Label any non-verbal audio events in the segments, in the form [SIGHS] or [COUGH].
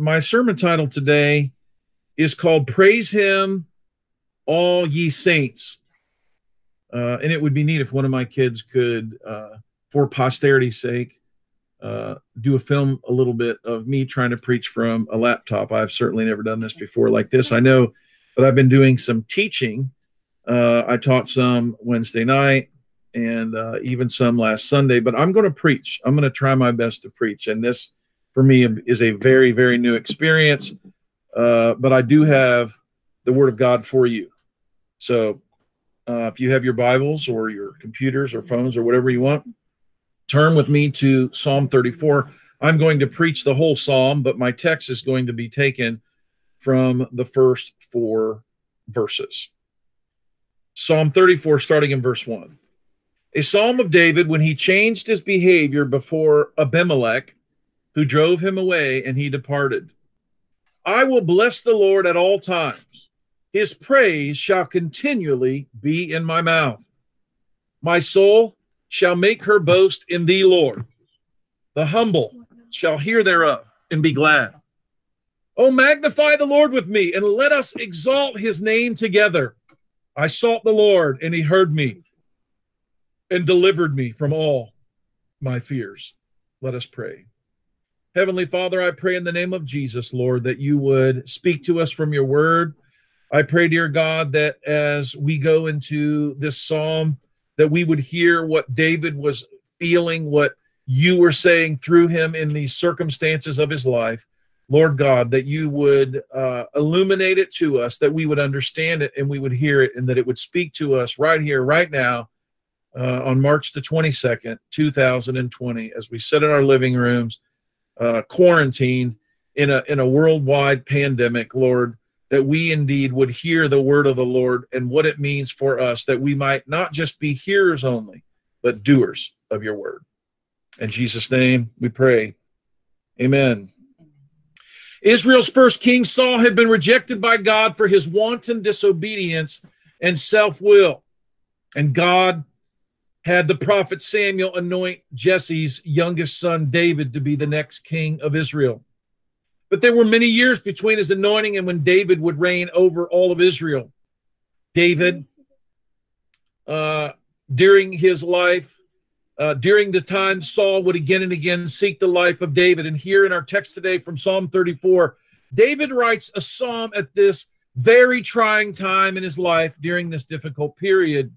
My sermon title today is called Praise Him, All Ye Saints. Uh, and it would be neat if one of my kids could, uh, for posterity's sake, uh, do a film a little bit of me trying to preach from a laptop. I've certainly never done this before like this. I know that I've been doing some teaching. Uh, I taught some Wednesday night and uh, even some last Sunday, but I'm going to preach. I'm going to try my best to preach. And this, for me, is a very, very new experience. Uh, but I do have the Word of God for you. So uh, if you have your Bibles or your computers or phones or whatever you want, turn with me to Psalm 34. I'm going to preach the whole psalm, but my text is going to be taken from the first four verses. Psalm 34, starting in verse 1. A psalm of David when he changed his behavior before Abimelech, who drove him away, and he departed. I will bless the Lord at all times. His praise shall continually be in my mouth. My soul shall make her boast in thee, Lord. The humble shall hear thereof and be glad. Oh, magnify the Lord with me, and let us exalt his name together. I sought the Lord, and he heard me and delivered me from all my fears. Let us pray. Heavenly Father, I pray in the name of Jesus, Lord, that you would speak to us from your word. I pray, dear God, that as we go into this psalm, that we would hear what David was feeling, what you were saying through him in these circumstances of his life. Lord God, that you would uh, illuminate it to us, that we would understand it and we would hear it, and that it would speak to us right here, right now, uh, on March the 22nd, 2020, as we sit in our living rooms, uh, quarantined in a, in a worldwide pandemic, Lord, that we indeed would hear the word of the Lord and what it means for us, that we might not just be hearers only, but doers of your word. In Jesus' name we pray. Amen. Israel's first king Saul had been rejected by God for his wanton disobedience and self will. And God had the prophet Samuel anoint Jesse's youngest son David to be the next king of Israel. But there were many years between his anointing and when David would reign over all of Israel. David, uh, during his life, uh, during the time Saul would again and again seek the life of David. And here in our text today from Psalm 34, David writes a psalm at this very trying time in his life during this difficult period.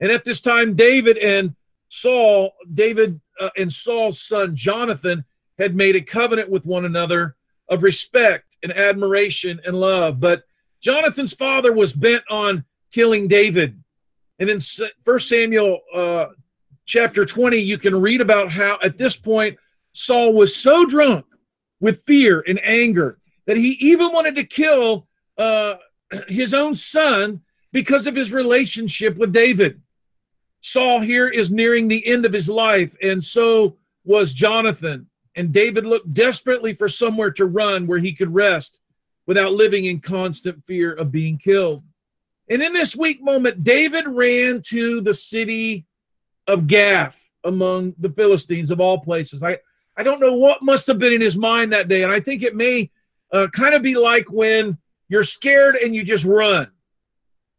And at this time, David and Saul, David uh, and Saul's son Jonathan, had made a covenant with one another of respect and admiration and love. But Jonathan's father was bent on killing David. And in First Samuel uh, chapter 20, you can read about how at this point Saul was so drunk with fear and anger that he even wanted to kill uh, [CLEARS THROAT] his own son because of his relationship with David. Saul here is nearing the end of his life, and so was Jonathan. And David looked desperately for somewhere to run where he could rest without living in constant fear of being killed. And in this weak moment, David ran to the city of Gath among the Philistines of all places. I, I don't know what must have been in his mind that day. And I think it may uh, kind of be like when you're scared and you just run.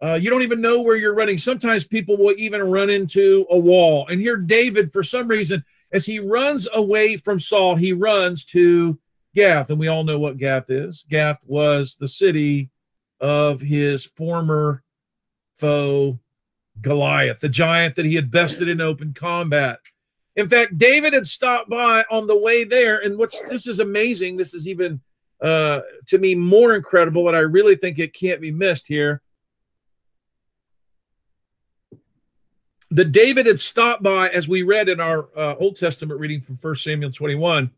Uh, you don't even know where you're running. Sometimes people will even run into a wall. And here, David, for some reason, as he runs away from Saul, he runs to Gath. And we all know what Gath is. Gath was the city of his former foe, Goliath, the giant that he had bested in open combat. In fact, David had stopped by on the way there. And what's this is amazing. This is even uh, to me more incredible, and I really think it can't be missed here. That David had stopped by, as we read in our uh, Old Testament reading from 1 Samuel 21.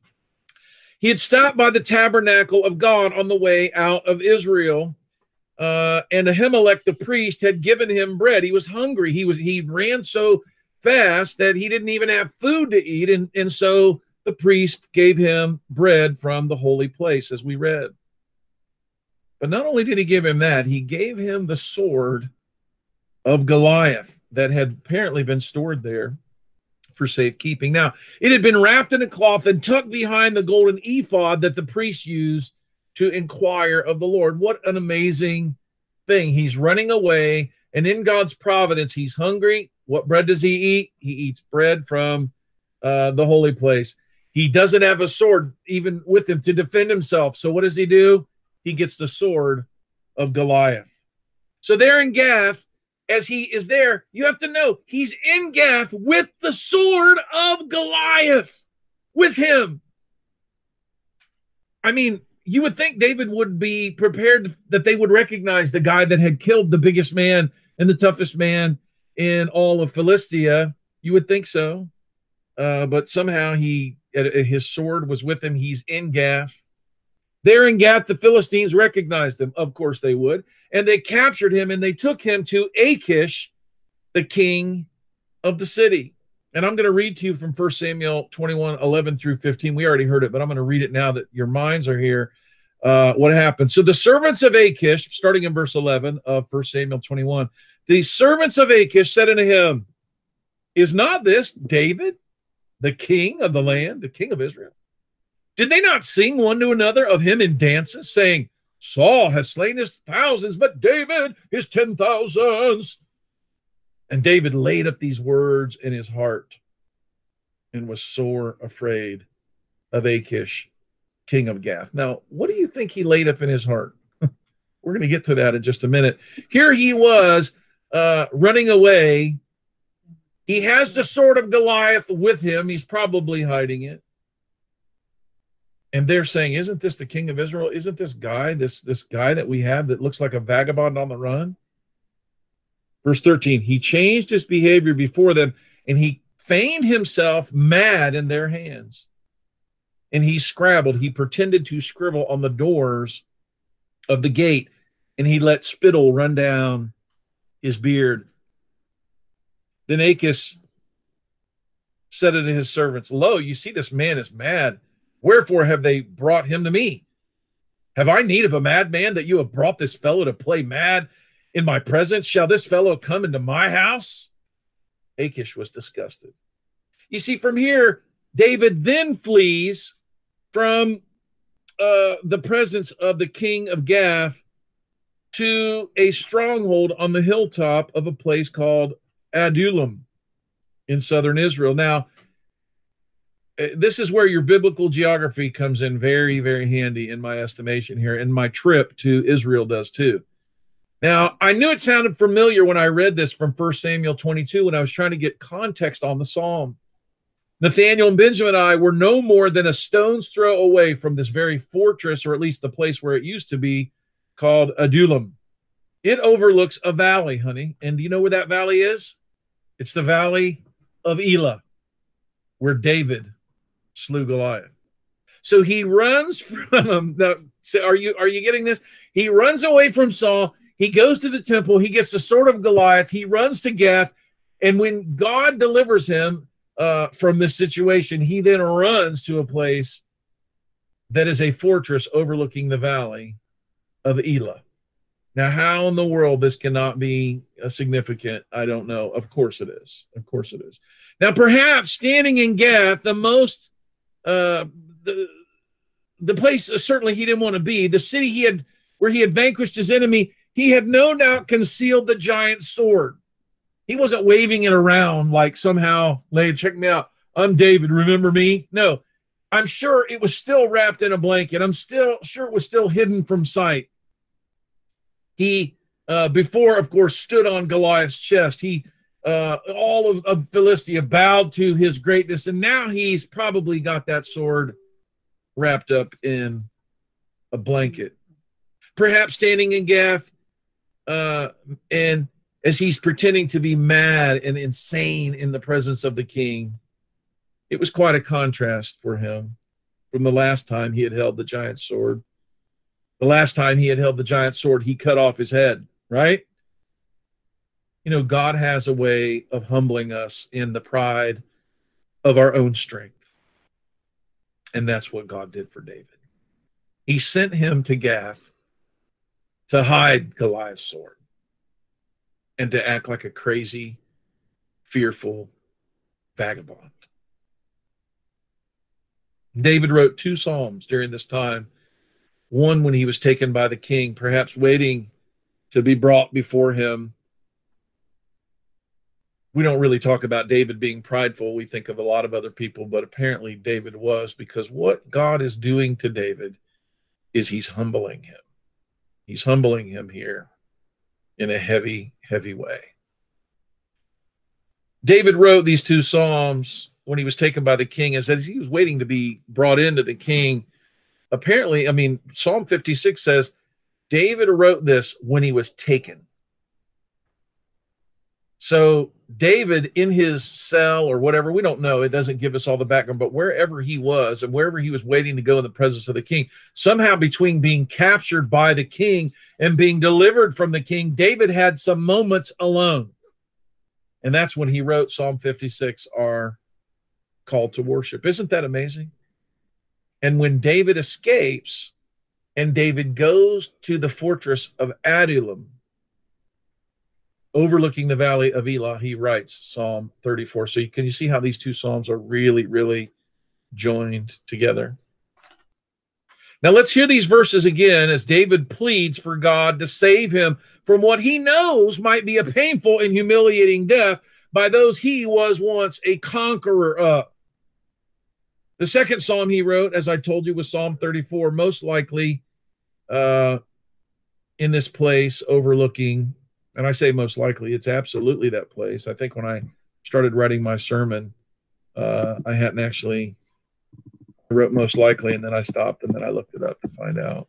He had stopped by the tabernacle of God on the way out of Israel. Uh, and Ahimelech the priest had given him bread. He was hungry. He was he ran so fast that he didn't even have food to eat, and and so the priest gave him bread from the holy place, as we read. But not only did he give him that, he gave him the sword of Goliath that had apparently been stored there for safekeeping. Now, it had been wrapped in a cloth and tucked behind the golden ephod that the priest used to inquire of the Lord. What an amazing thing. He's running away, and in God's providence, he's hungry. What bread does he eat? He eats bread from uh, the holy place. He doesn't have a sword even with him to defend himself. So what does he do? He gets the sword of Goliath. So there in Gath, as he is there, you have to know he's in Gath with the sword of Goliath with him. I mean, you would think David would be prepared that they would recognize the guy that had killed the biggest man and the toughest man in all of Philistia. You would think so. Uh, but somehow he his sword was with him. He's in Gath. There in Gath, the Philistines recognized him. Of course they would. And they captured him and they took him to Achish, the king of the city. And I'm going to read to you from 1 Samuel 21 11 through 15. We already heard it, but I'm going to read it now that your minds are here. Uh, what happened? So the servants of Achish, starting in verse 11 of 1 Samuel 21, the servants of Achish said unto him, Is not this David, the king of the land, the king of Israel? Did they not sing one to another of him in dances, saying, Saul has slain his thousands, but David his ten thousands? And David laid up these words in his heart and was sore afraid of Achish, king of Gath. Now, what do you think he laid up in his heart? [LAUGHS] We're going to get to that in just a minute. Here he was uh, running away he has the sword of Goliath with him. He's probably hiding it. And they're saying, Isn't this the king of Israel? Isn't this guy, this, this guy that we have that looks like a vagabond on the run? Verse 13, he changed his behavior before them and he feigned himself mad in their hands. And he scrabbled, he pretended to scribble on the doors of the gate, and he let spittle run down his beard. Then Achish said unto his servants, Lo, you see this man is mad. Wherefore have they brought him to me? Have I need of a madman that you have brought this fellow to play mad in my presence? Shall this fellow come into my house? Achish was disgusted. You see, from here, David then flees from uh, the presence of the king of Gath to a stronghold on the hilltop of a place called Adullam in southern Israel. Now, Uh, this is where your biblical geography comes in very, very handy in my estimation here, and my trip to Israel does too. Now, I knew it sounded familiar when I read this from 1 Samuel 22 when I was trying to get context on the psalm. Nathaniel and Benjamin and I were no more than a stone's throw away from this very fortress, or at least the place where it used to be, called Adullam. It overlooks a valley, honey. And do you know where that valley is? It's the valley of Elah, where David slew Goliath. So he runs [LAUGHS] from the. So are you are you getting this? He runs away from Saul. He goes to the temple. He gets the sword of Goliath. He runs to Gath, and when God delivers him uh, from this situation, he then runs to a place that is a fortress overlooking the valley of Elah. Now, how in the world this cannot be significant, I don't know. Of course it is. Of course it is. Now, perhaps standing in Gath, the most, uh, the, the place certainly he didn't want to be, the city he had where he had vanquished his enemy, he had no doubt concealed the giant sword. He wasn't waving it around like somehow, lay, check me out. I'm David, remember me? No, I'm sure it was still wrapped in a blanket. I'm still sure it was still hidden from sight. He, uh, before, of course, stood on Goliath's chest. He, uh, all of, of Philistia bowed to his greatness, and now he's probably got that sword wrapped up in a blanket. Perhaps standing in Gath, uh, and as he's pretending to be mad and insane in the presence of the king, it was quite a contrast for him from the last time he had held the giant sword. The last time he had held the giant sword, he cut off his head, right? You know, God has a way of humbling us in the pride of our own strength. And that's what God did for David. He sent him to Gath to hide Goliath's sword and to act like a crazy, fearful vagabond. David wrote two Psalms during this time. One when he was taken by the king, perhaps waiting to be brought before him. We don't really talk about David being prideful. We think of a lot of other people, but apparently David was because what God is doing to David is he's humbling him. He's humbling him here in a heavy, heavy way. David wrote these two Psalms when he was taken by the king and says he was waiting to be brought into the king. Apparently, I mean, Psalm 56 says David wrote this when he was taken. So, David in his cell or whatever, we don't know, it doesn't give us all the background, but wherever he was and wherever he was waiting to go in the presence of the king, somehow between being captured by the king and being delivered from the king, David had some moments alone. And that's when he wrote Psalm 56, our call to worship. Isn't that amazing? And when David escapes and David goes to the fortress of Adullam, overlooking the valley of Elah, he writes Psalm 34. So you, can you see how these two Psalms are really, really joined together? Now let's hear these verses again as David pleads for God to save him from what he knows might be a painful and humiliating death by those he was once a conqueror of. The second psalm he wrote, as I told you, was Psalm 34, most likely uh, in this place overlooking, and I say most likely, it's absolutely that place. I think when I started writing my sermon, uh, I hadn't actually I wrote most likely, and then I stopped and then I looked it up to find out.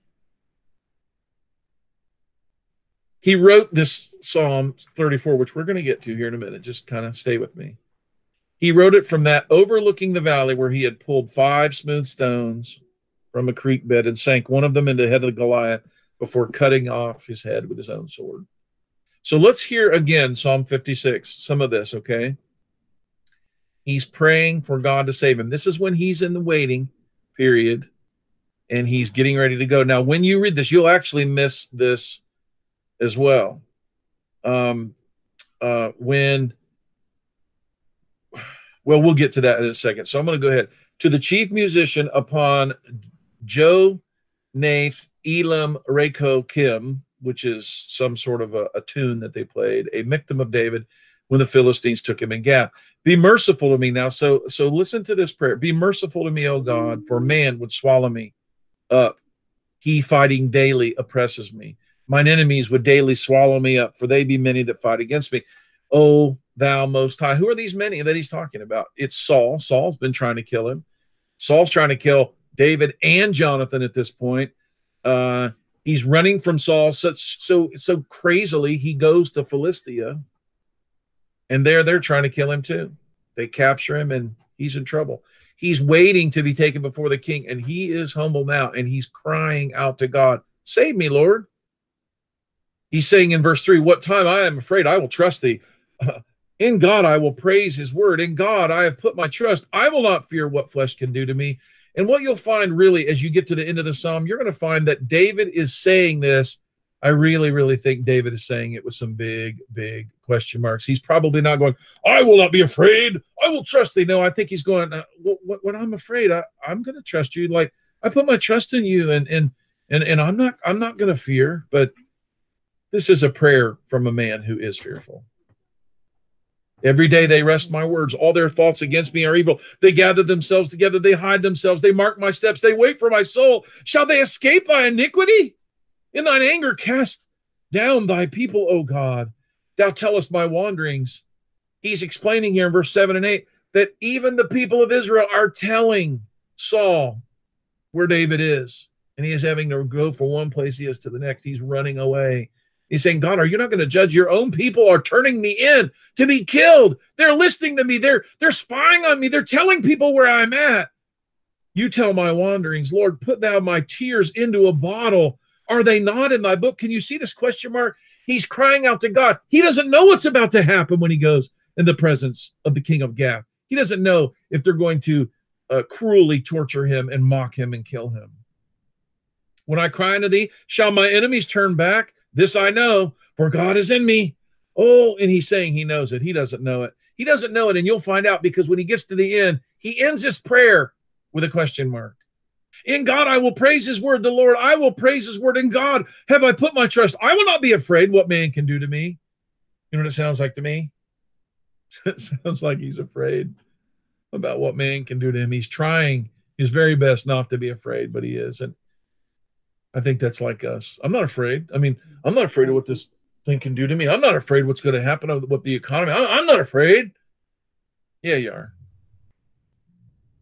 He wrote this Psalm 34, which we're going to get to here in a minute. Just kind of stay with me. He wrote it from that overlooking the valley where he had pulled five smooth stones from a creek bed and sank one of them into the head of Goliath before cutting off his head with his own sword. So let's hear again Psalm 56, some of this, okay? He's praying for God to save him. This is when he's in the waiting period and he's getting ready to go. Now, when you read this, you'll actually miss this as well. Um, uh, when well, we'll get to that in a second. So I'm going to go ahead. To the chief musician upon Joe Nath Elam Rako Kim, which is some sort of a, a, tune that they played, a Michtam of David when the Philistines took him in Gath. Be merciful to me now. So so listen to this prayer. Be merciful to me, O God, for man would swallow me up. He fighting daily oppresses me. Mine enemies would daily swallow me up, for they be many that fight against me. Oh, thou most high. Who are these many that he's talking about? It's Saul. Saul's been trying to kill him. Saul's trying to kill David and Jonathan at this point. Uh, he's running from Saul such so so crazily he goes to Philistia, and there they're trying to kill him too. They capture him and he's in trouble. He's waiting to be taken before the king, and he is humble now, and he's crying out to God, Save me, Lord. He's saying in verse 3, What time I am afraid I will trust thee. [LAUGHS] In God I will praise his word. In God I have put my trust. I will not fear what flesh can do to me. And what you'll find really as you get to the end of the psalm, you're going to find that David is saying this. I really, really think David is saying it with some big, big question marks. He's probably not going, I will not be afraid. I will trust thee. No, I think he's going, uh, when I'm afraid, I, I'm going to trust you. Like I put my trust in you. And, and, And and I'm not I'm not going to fear, but this is a prayer from a man who is fearful. Every day they wrest my words. All their thoughts against me are evil. They gather themselves together. They hide themselves. They mark my steps. They wait for my soul. Shall they escape by iniquity? In thine anger, cast down thy people, O God. Thou tellest my wanderings. He's explaining here in verse 7 and 8 that even the people of Israel are telling Saul where David is. And he is having to go from one place he is to the next. He's running away. He's saying, God, are you not going to judge your own people are turning me in to be killed? They're listening to me. They're they're spying on me. They're telling people where I'm at. You tell my wanderings, Lord, put thou my tears into a bottle. Are they not in thy book? Can you see this question mark? He's crying out to God. He doesn't know what's about to happen when he goes in the presence of the king of Gath. He doesn't know if they're going to uh, cruelly torture him and mock him and kill him. When I cry unto thee, shall my enemies turn back? This I know, for God is in me. Oh, and he's saying he knows it. He doesn't know it. He doesn't know it. And you'll find out because when he gets to the end, he ends his prayer with a question mark. In God, I will praise his word. The Lord, I will praise his word. In God, have I put my trust. I will not be afraid what man can do to me. You know what it sounds like to me? [LAUGHS] it sounds like he's afraid about what man can do to him. He's trying his very best not to be afraid, but he is. I think that's like us. I'm not afraid. I mean, mm-hmm. I'm not afraid of what this thing can do to me. I'm not afraid what's going to happen with the economy. I'm not afraid. Yeah, you are.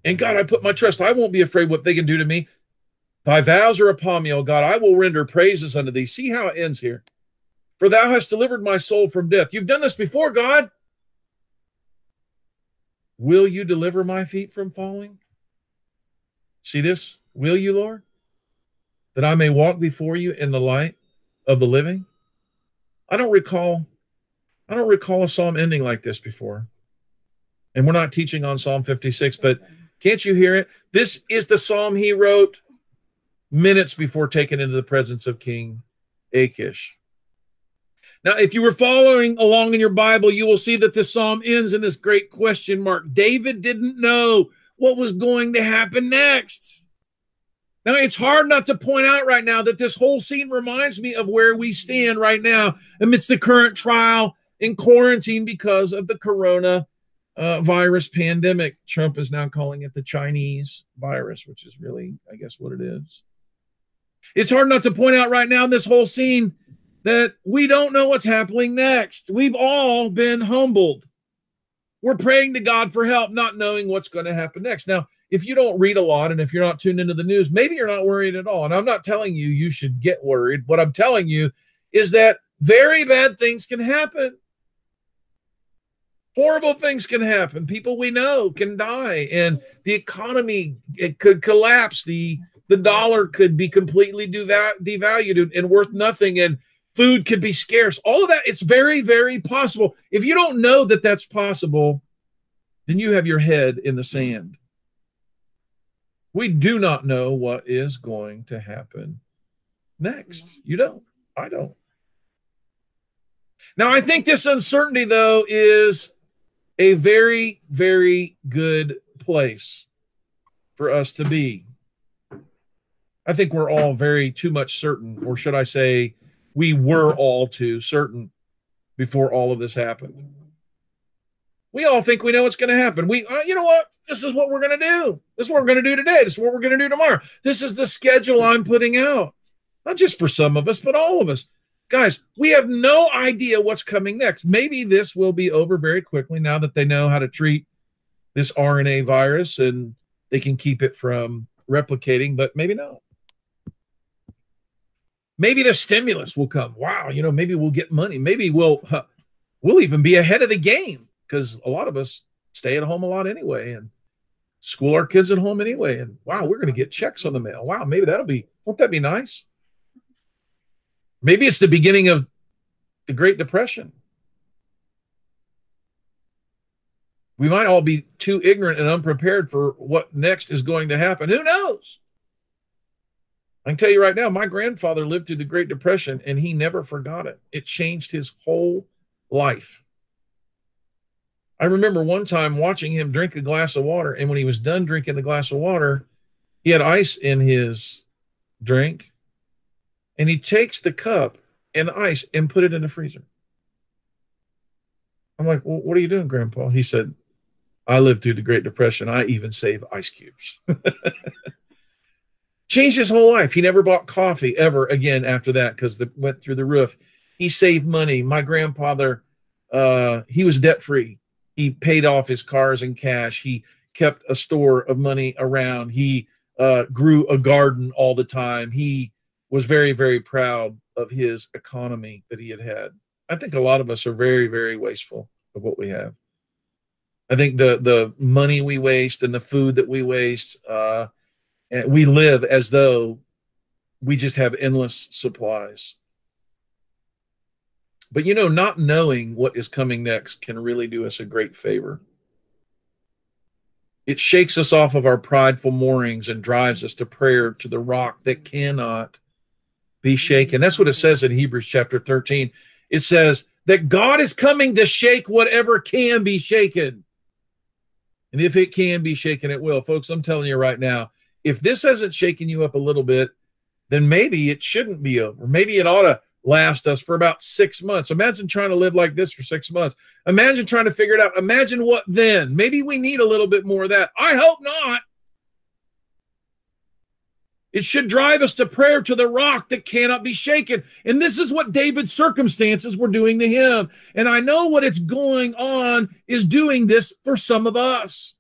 And God, I put my trust. I won't be afraid what they can do to me. Thy vows are upon me, O God. I will render praises unto thee. See how it ends here. For thou hast delivered my soul from death. You've done this before, God. Will you deliver my feet from falling? See this? Will you, Lord? That I may walk before you in the light of the living? I don't recall I don't recall a psalm ending like this before. And we're not teaching on Psalm 56, but can't you hear it? This is the psalm he wrote minutes before taken into the presence of King Achish. Now, if you were following along in your Bible, you will see that this psalm ends in this great question mark. David didn't know what was going to happen next. Now, it's hard not to point out right now that this whole scene reminds me of where we stand right now amidst the current trial in quarantine because of the corona uh, virus pandemic. Trump is now calling it the Chinese virus, which is really, I guess, what it is. It's hard not to point out right now in this whole scene that we don't know what's happening next. We've all been humbled. We're praying to God for help, not knowing what's going to happen next. Now, if you don't read a lot and if you're not tuned into the news, maybe you're not worried at all. And I'm not telling you you should get worried. What I'm telling you is that very bad things can happen. Horrible things can happen. People we know can die, and the economy it could collapse. the The dollar could be completely devalued and worth nothing, and food could be scarce. All of that, it's very, very possible. If you don't know that that's possible, then you have your head in the sand. We do not know what is going to happen next. You don't. I don't. Now, I think this uncertainty, though, is a very, very good place for us to be. I think we're all very too much certain, or should I say, we were all too certain before all of this happened. We all think we know what's going to happen. We, uh, you know what? This is what we're going to do. This is what we're going to do today. This is what we're going to do tomorrow. This is the schedule I'm putting out. Not just for some of us, but all of us. Guys, we have no idea what's coming next. Maybe this will be over very quickly now that they know how to treat this RNA virus and they can keep it from replicating, but maybe not. Maybe the stimulus will come. Wow, you know, maybe we'll get money. Maybe we'll we'll even be ahead of the game because a lot of us stay at home a lot anyway and school our kids at home anyway. And wow, we're going to get checks on the mail. Wow, maybe that'll be, won't that be nice? Maybe it's the beginning of the Great Depression. We might all be too ignorant and unprepared for what next is going to happen. Who knows? I can tell you right now, my grandfather lived through the Great Depression and he never forgot it. It changed his whole life. I remember one time watching him drink a glass of water, and when he was done drinking the glass of water, he had ice in his drink, and he takes the cup and ice and put it in the freezer. I'm like, well, what are you doing, Grandpa? He said, I lived through the Great Depression. I even save ice cubes. [LAUGHS] Changed his whole life. He never bought coffee ever again after that because it went through the roof. He saved money. My grandfather, uh, he was debt free. He paid off his cars in cash. He kept a store of money around. He uh, grew a garden all the time. He was very, very proud of his economy that he had had. I think a lot of us are very, very wasteful of what we have. I think the the money we waste and the food that we waste, uh, we live as though we just have endless supplies. But you know, not knowing what is coming next can really do us a great favor. It shakes us off of our prideful moorings and drives us to prayer to the rock that cannot be shaken. That's what it says in Hebrews chapter 13. It says that God is coming to shake whatever can be shaken. And if it can be shaken, it will. Folks, I'm telling you right now, if this hasn't shaken you up a little bit, then maybe it shouldn't be over. Maybe it ought to last us for about six months. Imagine trying to live like this for six months. Imagine trying to figure it out. Imagine what then. Maybe we need a little bit more of that. I hope not. It should drive us to prayer to the rock that cannot be shaken. And this is what David's circumstances were doing to him. And I know what it's going on is doing this for some of us.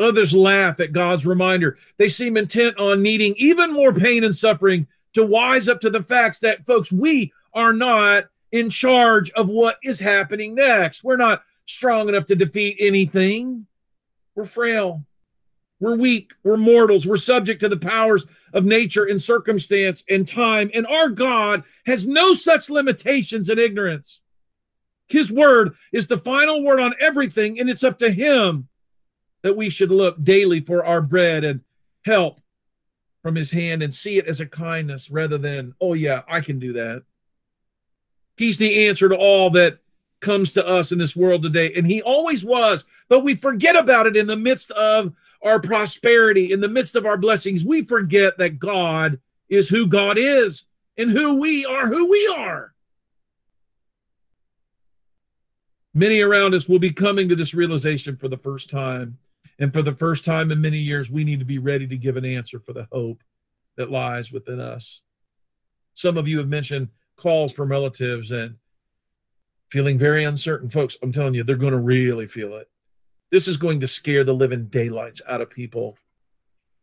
Others laugh at God's reminder. They seem intent on needing even more pain and suffering to wise up to the facts that, folks, we are not in charge of what is happening next. We're not strong enough to defeat anything. We're frail. We're weak. We're mortals. We're subject to the powers of nature and circumstance and time. And our God has no such limitations and ignorance. His word is the final word on everything, and it's up to Him that we should look daily for our bread and help from His hand and see it as a kindness rather than, oh, yeah, I can do that. He's the answer to all that comes to us in this world today. And He always was, but we forget about it in the midst of our prosperity, in the midst of our blessings, we forget that God is who God is and who we are, who we are. Many around us will be coming to this realization for the first time. And for the first time in many years, we need to be ready to give an answer for the hope that lies within us. Some of you have mentioned calls from relatives and feeling very uncertain. Folks, I'm telling you, they're going to really feel it. This is going to scare the living daylights out of people.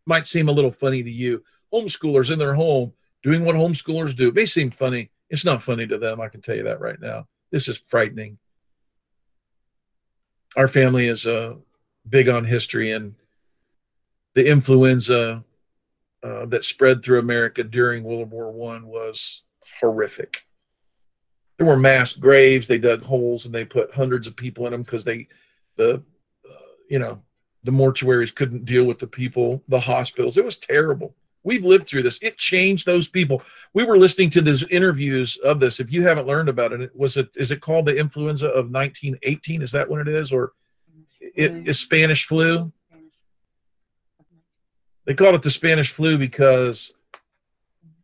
Might seem a little funny to you. Homeschoolers in their home doing what homeschoolers do. It may seem funny. It's not funny to them. I can tell you that right now. This is frightening. Our family is uh, big on history, and the influenza uh, that spread through America during World War One was horrific. There were mass graves. They dug holes and they put hundreds of people in them because they the you know, the mortuaries couldn't deal with the people, the hospitals. It was terrible. We've lived through this. It changed those people. We were listening to these interviews of this. If you haven't learned about it, was it is it called the influenza of 1918? Is that what it is, or it mm-hmm. is Spanish flu? They called it the Spanish flu because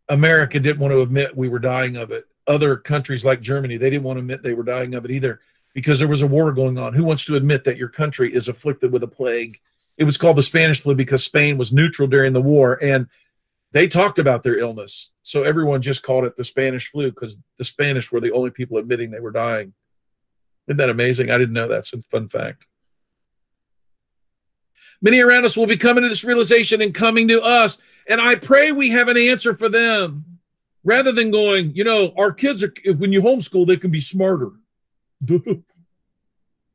America didn't want to admit we were dying of it. Other countries like Germany, they didn't want to admit they were dying of it either because there was a war going on. Who wants to admit that your country is afflicted with a plague? It was called the Spanish flu because Spain was neutral during the war and they talked about their illness. So everyone just called it the Spanish flu because the Spanish were the only people admitting they were dying. Isn't that amazing? I didn't know that's a fun fact. Many around us will be coming to this realization and coming to us. And I pray we have an answer for them rather than going, you know, our kids are, if when you homeschool, they can be smarter. [LAUGHS]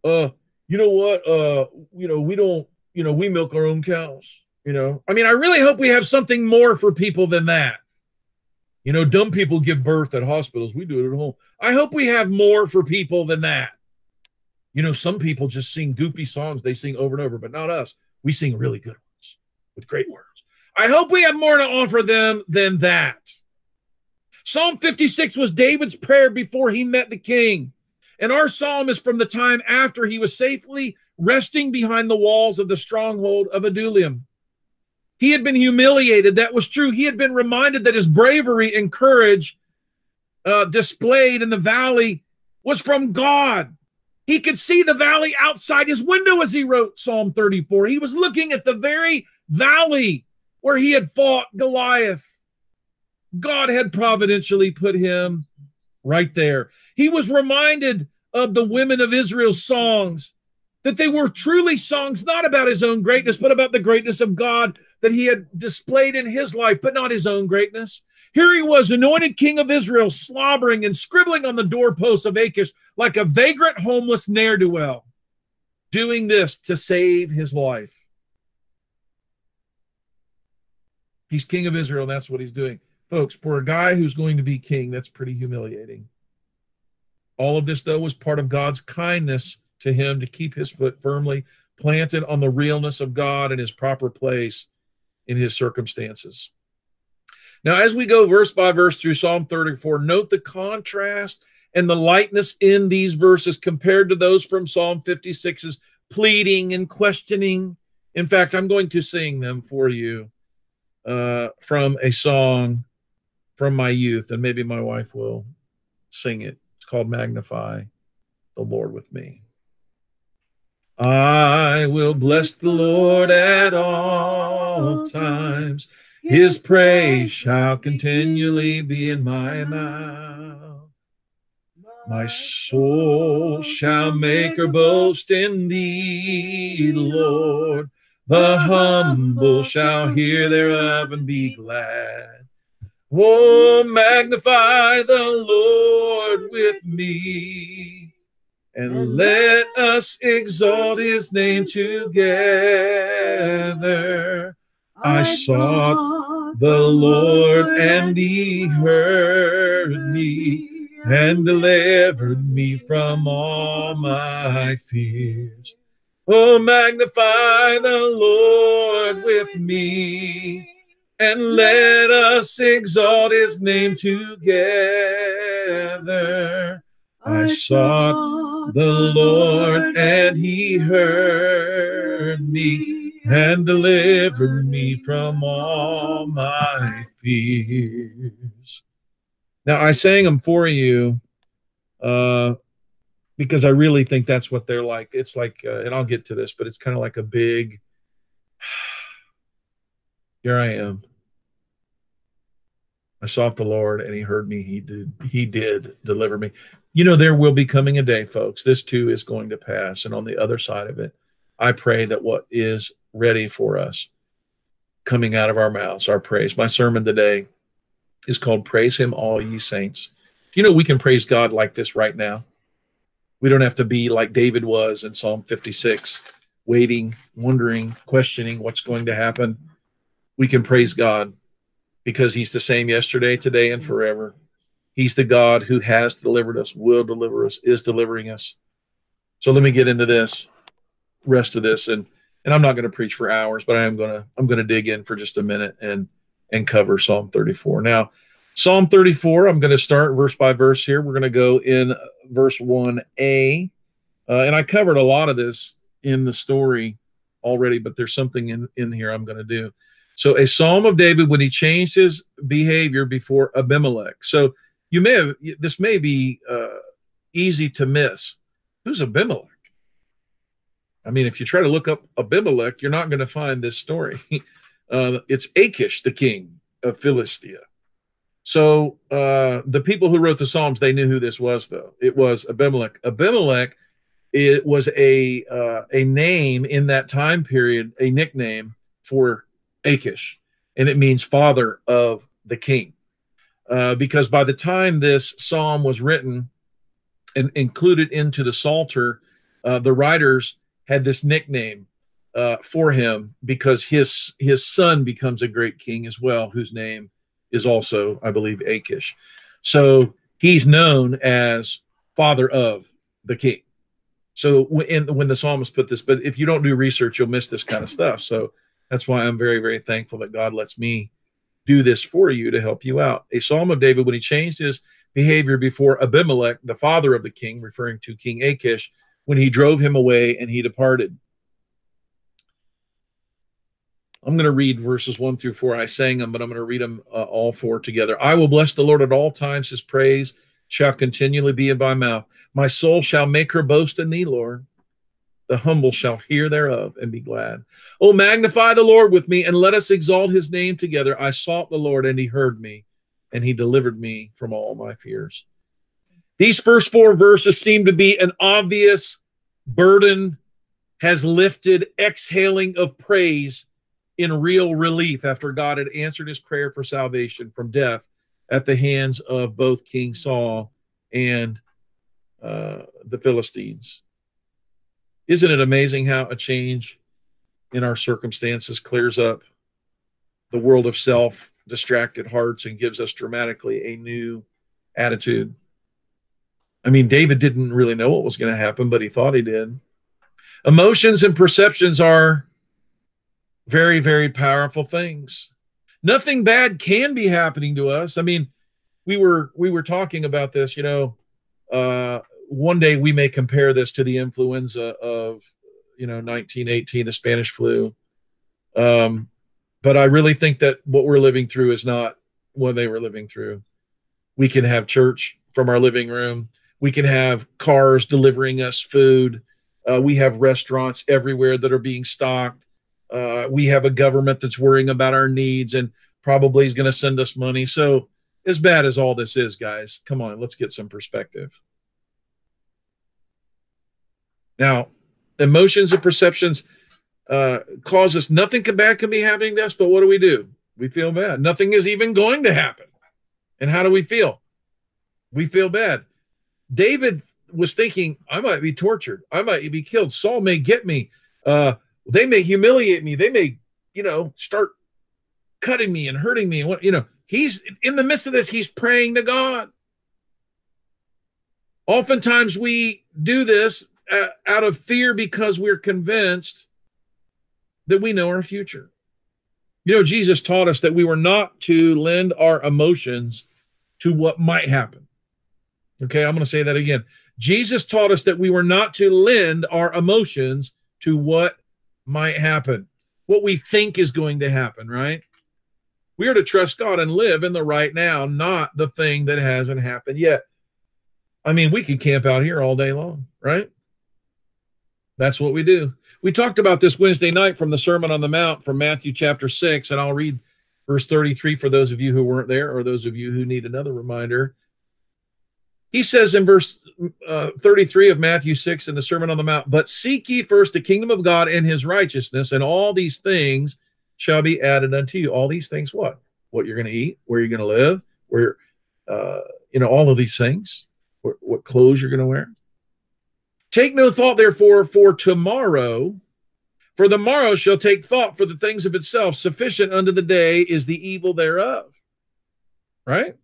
uh, you know what? Uh, you know, we don't, you know, we milk our own cows. You know, I mean, I really hope we have something more for people than that. You know, dumb people give birth at hospitals. We do it at home. I hope we have more for people than that. You know, some people just sing goofy songs they sing over and over, but not us. We sing really good ones with great words. I hope we have more to offer them than that. Psalm 56 was David's prayer before he met the king. And our psalm is from the time after he was safely resting behind the walls of the stronghold of Adullam. He had been humiliated. That was true. He had been reminded that his bravery and courage uh, displayed in the valley was from God. He could see the valley outside his window as he wrote Psalm 34. He was looking at the very valley where he had fought Goliath. God had providentially put him right there. He was reminded of the women of Israel's songs that they were truly songs not about his own greatness, but about the greatness of God that he had displayed in his life, but not his own greatness. Here he was, anointed king of Israel, slobbering and scribbling on the doorposts of Achish like a vagrant, homeless ne'er do well, doing this to save his life. He's king of Israel, and that's what he's doing. Folks, for a guy who's going to be king, that's pretty humiliating. All of this, though, was part of God's kindness to him to keep his foot firmly planted on the realness of God and his proper place in his circumstances. Now, as we go verse by verse through Psalm 34, note the contrast and the lightness in these verses compared to those from Psalm 56's pleading and questioning. In fact, I'm going to sing them for you uh, from a song from my youth, and maybe my wife will sing it. It's called Magnify the Lord with Me. I will bless the Lord at all times. His praise shall continually be in my mouth. My soul shall make her boast in thee, Lord. The humble shall hear thereof and be glad. Oh, magnify the Lord with me and let us exalt his name together. I sought the Lord and he heard me and delivered me from all my fears. Oh, magnify the Lord with me and let us exalt his name together. I sought the Lord, and he heard me and deliver me from all my fears. Now, I sang them for you uh, because I really think that's what they're like. It's like, uh, and I'll get to this, but it's kind of like a big, [SIGHS] here I am. I sought the Lord and he heard me. He did, he did deliver me. You know, there will be coming a day, folks. This too is going to pass. And on the other side of it, I pray that what is ready for us coming out of our mouths, our praise. My sermon today is called Praise Him, All Ye Saints. Do you know we can praise God like this right now? We don't have to be like David was in Psalm 56, waiting, wondering, questioning what's going to happen. We can praise God because he's the same yesterday, today, and forever. He's the God who has delivered us, will deliver us, is delivering us. So let me get into this, rest of this, and and I'm not going to preach for hours, but I am going to I'm going to dig in for just a minute and and cover Psalm 34. Now, Psalm 34, I'm going to start verse by verse here. We're going to go in verse 1a, uh, and I covered a lot of this in the story already, but there's something in in here I'm going to do. So a psalm of David when he changed his behavior before Abimelech. So you may have this may be uh, easy to miss. Who's Abimelech? I mean, if you try to look up Abimelech, you're not going to find this story. [LAUGHS] Uh, it's Achish, the king of Philistia. So uh, the people who wrote the Psalms, they knew who this was, though. It was Abimelech. Abimelech, it was a uh, a name in that time period, a nickname for Achish, and it means father of the king. Uh, because by the time this psalm was written and included into the Psalter, uh, the writers had this nickname uh, for him because his his son becomes a great king as well, whose name is also, I believe, Achish. So he's known as father of the king. So when, when the psalmist put this, but if you don't do research, you'll miss this kind of stuff. So that's why I'm very, very thankful that God lets me do this for you to help you out. A psalm of David when he changed his behavior before Abimelech, the father of the king, referring to King Achish, when he drove him away and he departed. I'm going to read verses one through four. I sang them, but I'm going to read them uh, all four together. I will bless the Lord at all times. His praise shall continually be in my mouth. My soul shall make her boast in thee, Lord. The humble shall hear thereof and be glad. Oh, magnify the Lord with me and let us exalt his name together. I sought the Lord and he heard me and he delivered me from all my fears. These first four verses seem to be an obvious burden has lifted, exhaling of praise in real relief after God had answered his prayer for salvation from death at the hands of both King Saul and uh, the Philistines. Isn't it amazing how a change in our circumstances clears up the world of self distracted hearts and gives us dramatically a new attitude? I mean, David didn't really know what was going to happen, but he thought he did. Emotions and perceptions are very, very powerful things. Nothing bad can be happening to us. I mean, we were we were talking about this, you know, uh, one day we may compare this to the influenza of you know 1918 the spanish flu um, but i really think that what we're living through is not what they were living through we can have church from our living room we can have cars delivering us food uh, we have restaurants everywhere that are being stocked uh, we have a government that's worrying about our needs and probably is going to send us money so as bad as all this is guys come on let's get some perspective now, emotions and perceptions uh, cause us nothing bad can be happening to us, but what do we do? We feel bad. Nothing is even going to happen. And how do we feel? We feel bad. David was thinking, I might be tortured. I might be killed. Saul may get me. Uh, they may humiliate me. They may, you know, start cutting me and hurting me. And what, you know, he's in the midst of this, he's praying to God. Oftentimes we do this out of fear because we're convinced that we know our future. You know, Jesus taught us that we were not to lend our emotions to what might happen. Okay, I'm going to say that again. Jesus taught us that we were not to lend our emotions to what might happen, what we think is going to happen, right? We are to trust God and live in the right now, not the thing that hasn't happened yet. I mean, we could camp out here all day long, right? That's what we do. We talked about this Wednesday night from the Sermon on the Mount from Matthew chapter 6, and I'll read verse 33 for those of you who weren't there or those of you who need another reminder. He says in verse uh, 33 of Matthew 6 in the Sermon on the Mount, But seek ye first the kingdom of God and his righteousness, and all these things shall be added unto you. All these things, what? What you're going to eat, where you're going to live, where, uh, you know, all of these things, what, what clothes you're going to wear. Take no thought, therefore, for tomorrow, for the morrow shall take thought for the things of itself. Sufficient unto the day is the evil thereof. Right?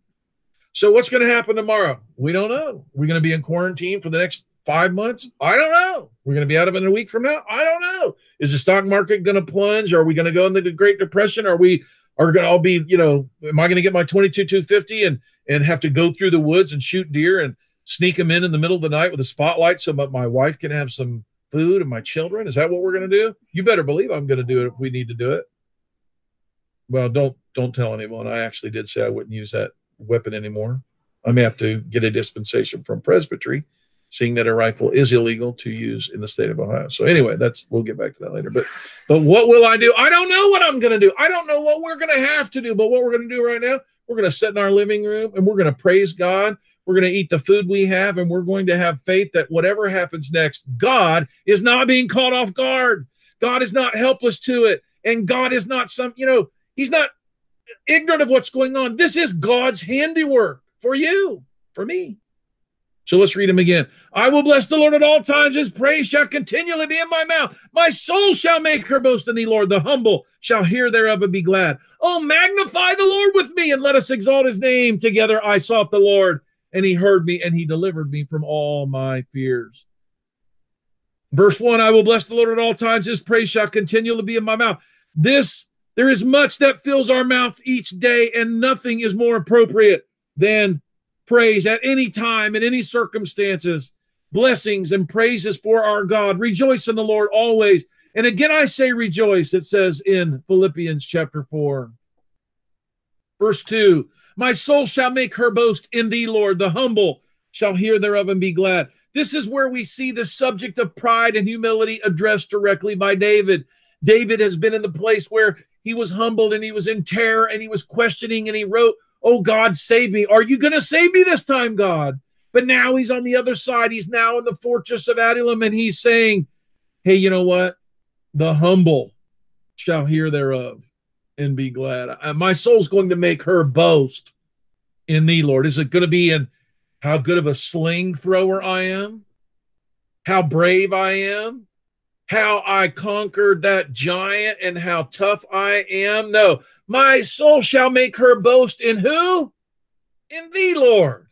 So, what's going to happen tomorrow? We don't know. We're going to be in quarantine for the next five months? I don't know. We're going to be out of it in a week from now? I don't know. Is the stock market going to plunge? Are we going to go into the Great Depression? Are we are going to all be, you know, am I going to get my 22 250 and and have to go through the woods and shoot deer and sneak them in in the middle of the night with a spotlight so that my wife can have some food and my children? Is that what we're going to do? You better believe I'm going to do it if we need to do it. Well, don't don't tell anyone. I actually did say I wouldn't use that weapon anymore. I may have to get a dispensation from presbytery, seeing that a rifle is illegal to use in the state of Ohio. So anyway, that's we'll get back to that later. But but what will I do? I don't know what I'm going to do. I don't know what we're going to have to do. But what we're going to do right now, we're going to sit in our living room and we're going to praise God we're going to eat the food we have, and we're going to have faith that whatever happens next, God is not being caught off guard. God is not helpless to it. And God is not some, you know, He's not ignorant of what's going on. This is God's handiwork for you, for me. So let's read him again. I will bless the Lord at all times. His praise shall continually be in my mouth. My soul shall make her boast in thee, Lord. The humble shall hear thereof and be glad. Oh, magnify the Lord with me and let us exalt his name. Together I sought the Lord and he heard me and he delivered me from all my fears. Verse 1 I will bless the Lord at all times, his praise shall continually be in my mouth. This, there is much that fills our mouth each day, and nothing is more appropriate than praise at any time, in any circumstances. Blessings and praises for our God. Rejoice in the Lord always. And again, I say rejoice, it says in Philippians chapter 4. Verse 2 My soul shall make her boast in thee, Lord. The humble shall hear thereof and be glad. This is where we see the subject of pride and humility addressed directly by David. David has been in the place where he was humbled and he was in terror and he was questioning and he wrote, Oh God, save me. Are you going to save me this time, God? But now he's on the other side. He's now in the fortress of Adullam and he's saying, Hey, you know what? The humble shall hear thereof and be glad. My soul's going to make her boast in thee, Lord. Is it going to be in how good of a sling thrower I am? How brave I am? How I conquered that giant and how tough I am. No, my soul shall make her boast in who? In thee, Lord.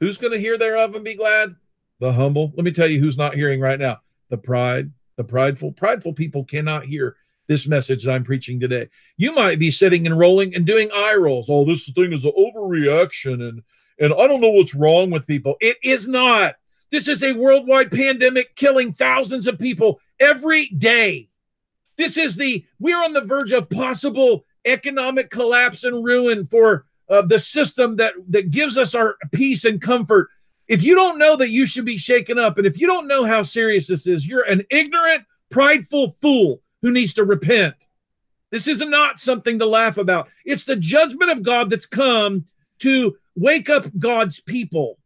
Who's going to hear thereof and be glad? The humble. Let me tell you who's not hearing right now. The pride, the prideful. Prideful people cannot hear this message that I'm preaching today. You might be sitting and rolling and doing eye rolls. Oh, this thing is an overreaction and and I don't know what's wrong with people. It is not. This is a worldwide pandemic killing thousands of people every day. This is the, we're on the verge of possible economic collapse and ruin for uh, the system that, that gives us our peace and comfort. If you don't know that you should be shaken up, and if you don't know how serious this is, you're an ignorant, prideful fool who needs to repent. This is not something to laugh about. It's the judgment of God that's come to wake up God's people.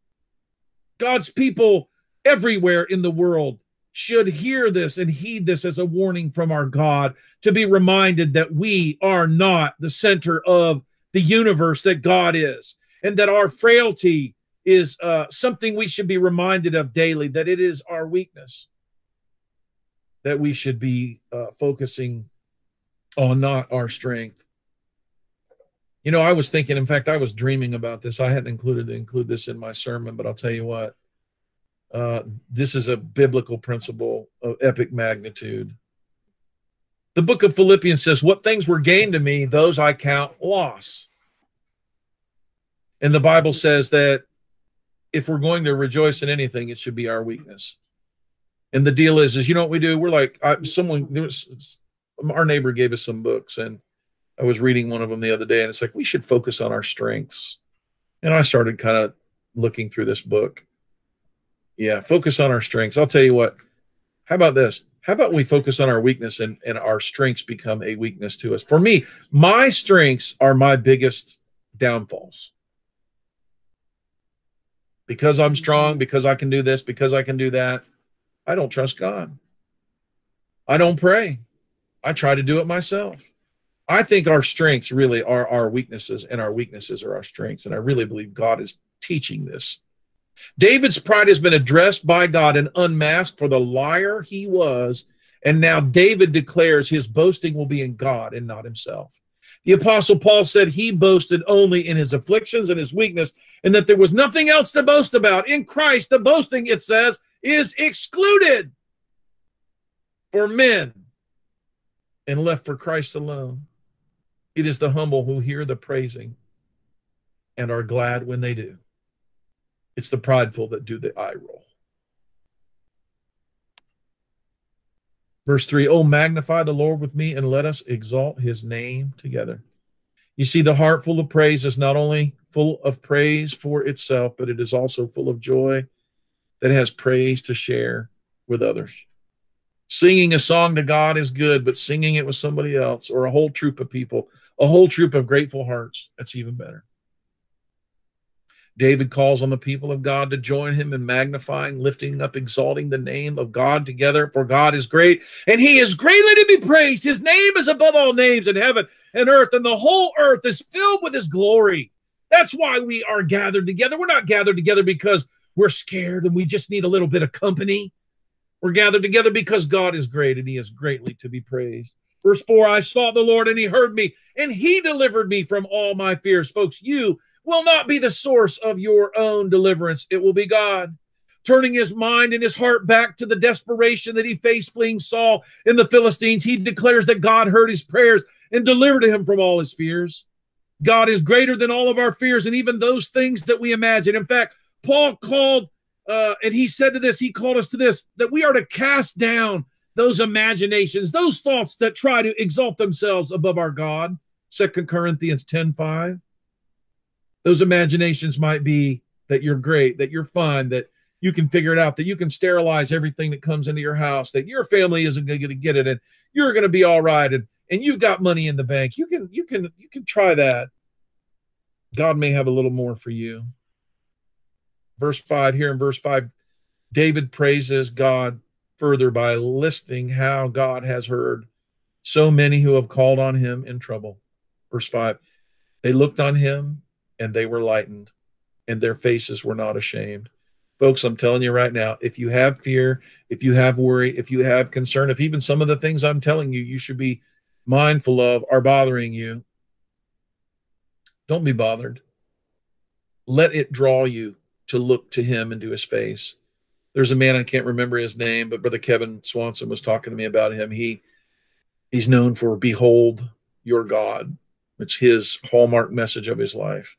God's people everywhere in the world should hear this and heed this as a warning from our God to be reminded that we are not the center of the universe that God is, and that our frailty is uh, something we should be reminded of daily, that it is our weakness that we should be uh, focusing on, not our strength. You know, I was thinking, in fact, I was dreaming about this. I hadn't included to include this in my sermon, but I'll tell you what, uh, this is a biblical principle of epic magnitude. The book of Philippians says, What things were gained to me, those I count loss. And the Bible says that if we're going to rejoice in anything, it should be our weakness. And the deal is, is you know what we do? We're like, I, someone, was, our neighbor gave us some books, and I was reading one of them the other day, and it's like we should focus on our strengths. And I started kind of looking through this book. Yeah, focus on our strengths. I'll tell you what. How about this? How about we focus on our weakness and, and our strengths become a weakness to us? For me, my strengths are my biggest downfalls. Because I'm strong, because I can do this, because I can do that, I don't trust God. I don't pray. I try to do it myself. I think our strengths really are our weaknesses, and our weaknesses are our strengths. And I really believe God is teaching this. David's pride has been addressed by God and unmasked for the liar he was. And now David declares his boasting will be in God and not himself. The apostle Paul said he boasted only in his afflictions and his weakness, and that there was nothing else to boast about. In Christ, the boasting, it says, is excluded for men and left for Christ alone. It is the humble who hear the praising and are glad when they do. It's the prideful that do the eye roll. Verse 3 Oh, magnify the Lord with me and let us exalt his name together. You see, the heart full of praise is not only full of praise for itself, but it is also full of joy that has praise to share with others. Singing a song to God is good, but singing it with somebody else or a whole troop of people a whole troop of grateful hearts. That's even better. David calls on the people of God to join him in magnifying, lifting up, exalting the name of God together, for God is great and he is greatly to be praised. His name is above all names in heaven and earth, and the whole earth is filled with his glory. That's why we are gathered together. We're not gathered together because we're scared and we just need a little bit of company. We're gathered together because God is great and he is greatly to be praised. Verse 4 I sought the Lord and he heard me and he delivered me from all my fears. Folks, you will not be the source of your own deliverance, it will be God. Turning his mind and his heart back to the desperation that he faced fleeing Saul and the Philistines, he declares that God heard his prayers and delivered him from all his fears. God is greater than all of our fears and even those things that we imagine. In fact, Paul called, uh, and he said to this, he called us to this, that we are to cast down those imaginations, those thoughts that try to exalt themselves above our God. Second Corinthians 10 5. Those imaginations might be that you're great, that you're fine, that you can figure it out, that you can sterilize everything that comes into your house, that your family isn't going to get it, and you're going to be all right, and and you've got money in the bank. You can you can you can try that. God may have a little more for you. Verse five here in verse five, David praises God further by listing how God has heard so many who have called on him in trouble. Verse 5 They looked on him and they were lightened, and their faces were not ashamed. Folks, I'm telling you right now, if you have fear, if you have worry, if you have concern, if even some of the things I'm telling you, you should be mindful of are bothering you, don't be bothered. Let it draw you to look to him and to his face. There's a man I can't remember his name, but Brother Kevin Swanson was talking to me about him. He he's known for "Behold your God." It's his hallmark message of his life.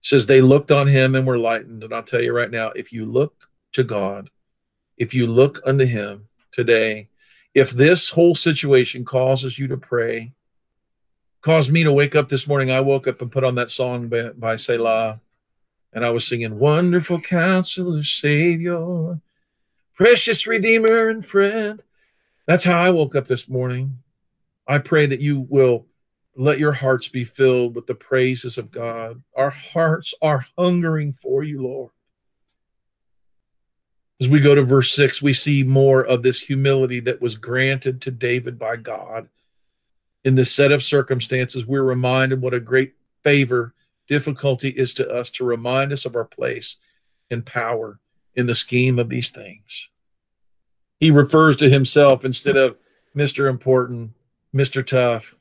It says they looked on him and were lightened. And I'll tell you right now, if you look to God, if you look unto him today, if this whole situation causes you to pray, caused me to wake up this morning, I woke up and put on that song by, by Selah and I was singing, Wonderful Counselor, Savior, Precious Redeemer and Friend. That's how I woke up this morning. I pray that you will let your hearts be filled with the praises of God. Our hearts are hungering for you, Lord. As we go to verse 6, we see more of this humility that was granted to David by God. In this set of circumstances, we're reminded what a great favor difficulty is to us to remind us of our place and power in the scheme of these things. He refers to himself instead of Mr. Important, Mr. Tough,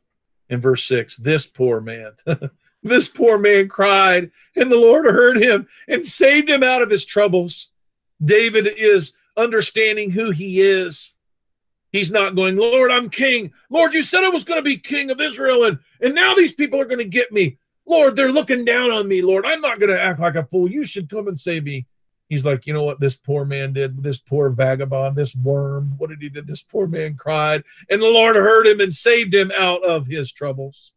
in verse 6 this poor man [LAUGHS] this poor man cried and the lord heard him and saved him out of his troubles david is understanding who he is he's not going lord i'm king lord you said i was going to be king of israel and and now these people are going to get me lord they're looking down on me lord i'm not going to act like a fool you should come and save me he's like, you know what this poor man did? This poor vagabond, this worm, what did he do? This poor man cried, and the Lord heard him and saved him out of his troubles.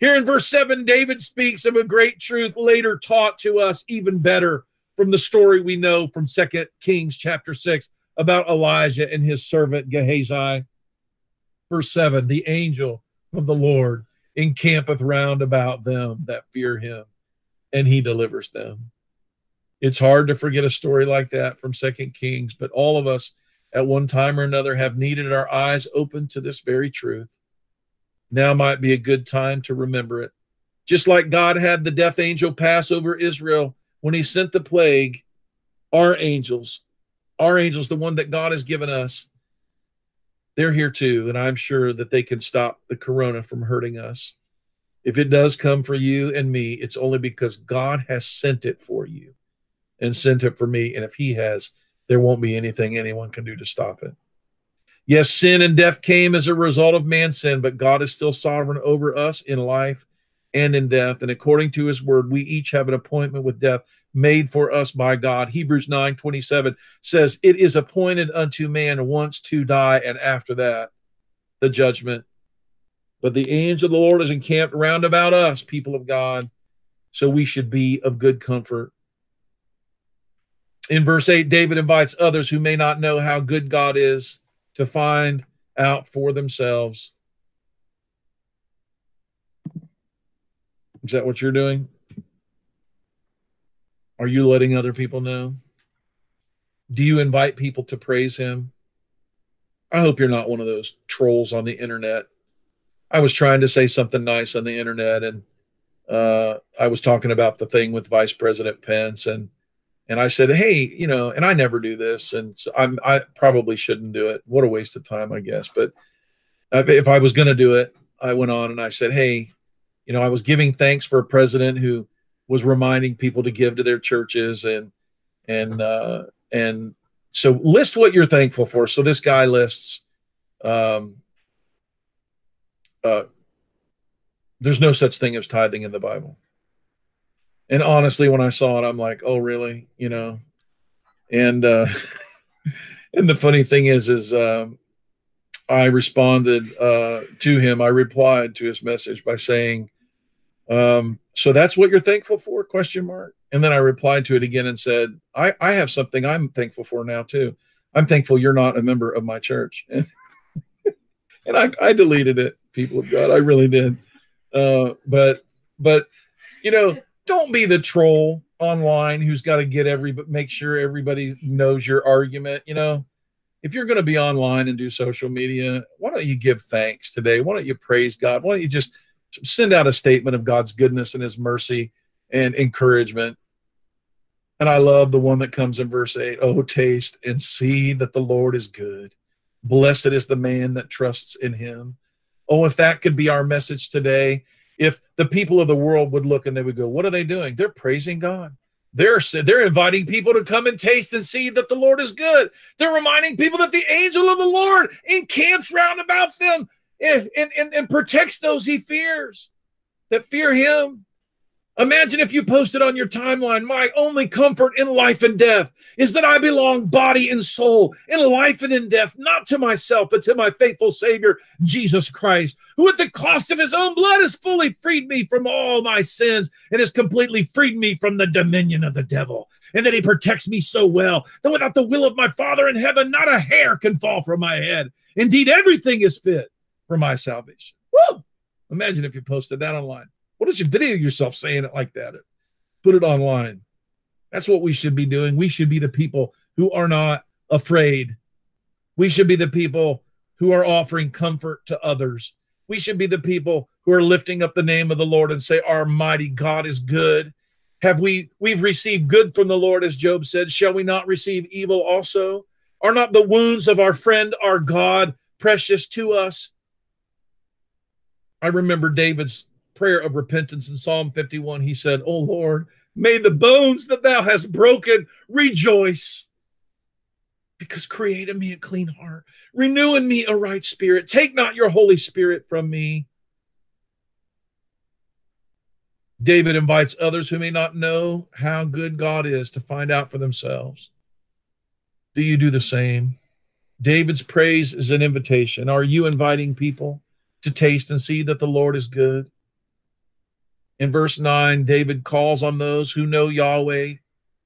Here in verse 7, David speaks of a great truth later taught to us even better from the story we know from Second Kings chapter 6 about Elijah and his servant Gehazi. Verse 7 The angel of the Lord encampeth round about them that fear him, and he delivers them. It's hard to forget a story like that from Second Kings, but all of us at one time or another have needed our eyes open to this very truth. Now might be a good time to remember it. Just like God had the death angel pass over Israel when he sent the plague, our angels, our angels, the one that God has given us, they're here too. And I'm sure that they can stop the corona from hurting us. If it does come for you and me, it's only because God has sent it for you and sent it for me. And if he has, there won't be anything anyone can do to stop it. Yes, sin and death came as a result of man's sin, but God is still sovereign over us in life and in death. And according to his word, we each have an appointment with death made for us by God. Hebrews 9 27 says, It is appointed unto man once to die, and after that, the judgment. But the angel of the Lord is encamped round about us, people of God. So we should be of good comfort. In verse 8, David invites others who may not know how good God is to find out for themselves. Is that what you're doing? Are you letting other people know? Do you invite people to praise him? I hope you're not one of those trolls on the internet. I was trying to say something nice on the internet and uh, I was talking about the thing with Vice President Pence and and I said, "Hey, you know," and I never do this, and so I'm I probably shouldn't do it. What a waste of time, I guess. But if I was going to do it, I went on and I said, "Hey, you know, I was giving thanks for a president who was reminding people to give to their churches and and uh, and so list what you're thankful for." So this guy lists. Um, uh, there's no such thing as tithing in the Bible. And honestly, when I saw it, I'm like, oh, really? You know? And, uh, [LAUGHS] and the funny thing is, is, um, I responded uh, to him. I replied to his message by saying, um, "So that's what you're thankful for?" Question mark. And then I replied to it again and said, "I, I have something I'm thankful for now too. I'm thankful you're not a member of my church." [LAUGHS] And, I, I deleted it. People of God, I really did. Uh, but but you know, don't be the troll online who's got to get every but make sure everybody knows your argument. You know, if you're going to be online and do social media, why don't you give thanks today? Why don't you praise God? Why don't you just send out a statement of God's goodness and His mercy and encouragement? And I love the one that comes in verse 8 Oh, taste and see that the Lord is good. Blessed is the man that trusts in Him. Oh, if that could be our message today, if the people of the world would look and they would go, What are they doing? They're praising God. They're they're inviting people to come and taste and see that the Lord is good. They're reminding people that the angel of the Lord encamps round about them and, and, and, protects those he fears that fear him. Imagine if you posted on your timeline, my only comfort in life and death is that I belong body and soul in life and in death, not to myself, but to my faithful Savior, Jesus Christ, who at the cost of his own blood has fully freed me from all my sins and has completely freed me from the dominion of the devil. And that he protects me so well that without the will of my Father in heaven, not a hair can fall from my head. Indeed, everything is fit for my salvation. Woo! Imagine if you posted that online. What is your video yourself saying it like that? Put it online. That's what we should be doing. We should be the people who are not afraid. We should be the people who are offering comfort to others. We should be the people who are lifting up the name of the Lord and say, Our mighty God is good. Have we we've received good from the Lord, as Job said, shall we not receive evil also? Are not the wounds of our friend our God precious to us? I remember David's prayer of repentance in Psalm 51, he said, Oh Lord, may the bones that thou hast broken rejoice. Because create in me a clean heart, renew in me a right spirit. Take not your Holy Spirit from me. David invites others who may not know how good God is to find out for themselves. Do you do the same? David's praise is an invitation. Are you inviting people to taste and see that the Lord is good? In verse 9, David calls on those who know Yahweh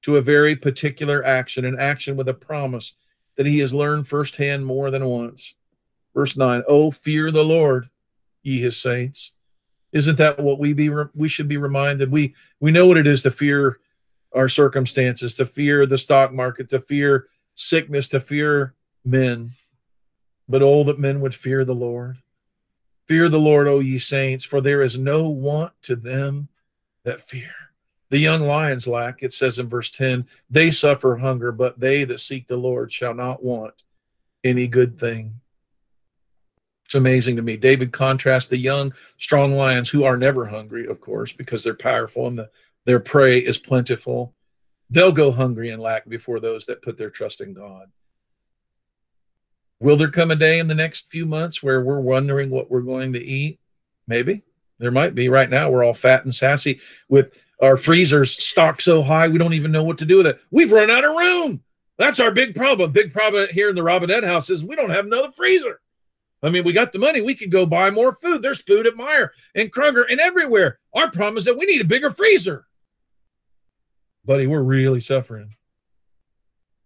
to a very particular action, an action with a promise that he has learned firsthand more than once. Verse 9, Oh, fear the Lord, ye his saints. Isn't that what we be we should be reminded? We we know what it is to fear our circumstances, to fear the stock market, to fear sickness, to fear men. But oh, that men would fear the Lord. Fear the Lord, O ye saints, for there is no want to them that fear. The young lions lack, it says in verse 10, they suffer hunger, but they that seek the Lord shall not want any good thing. It's amazing to me. David contrasts the young, strong lions who are never hungry, of course, because they're powerful and the, their prey is plentiful. They'll go hungry and lack before those that put their trust in God. Will there come a day in the next few months where we're wondering what we're going to eat? Maybe. There might be. Right now, we're all fat and sassy with our freezers stocked so high, we don't even know what to do with it. We've run out of room. That's our big problem. Big problem here in the Robinette house is we don't have another freezer. I mean, we got the money. We could go buy more food. There's food at Meijer and Kroger and everywhere. Our problem is that we need a bigger freezer. Buddy, we're really suffering.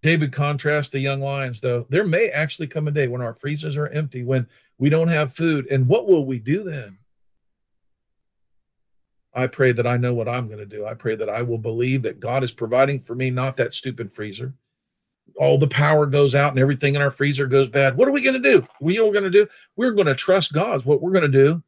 David contrasts the young lions, though. There may actually come a day when our freezers are empty, when we don't have food. And what will we do then? I pray that I know what I'm going to do. I pray that I will believe that God is providing for me, not that stupid freezer. All the power goes out and everything in our freezer goes bad. What are we going to do? We are going to do? We're going to trust God's what we're going to do.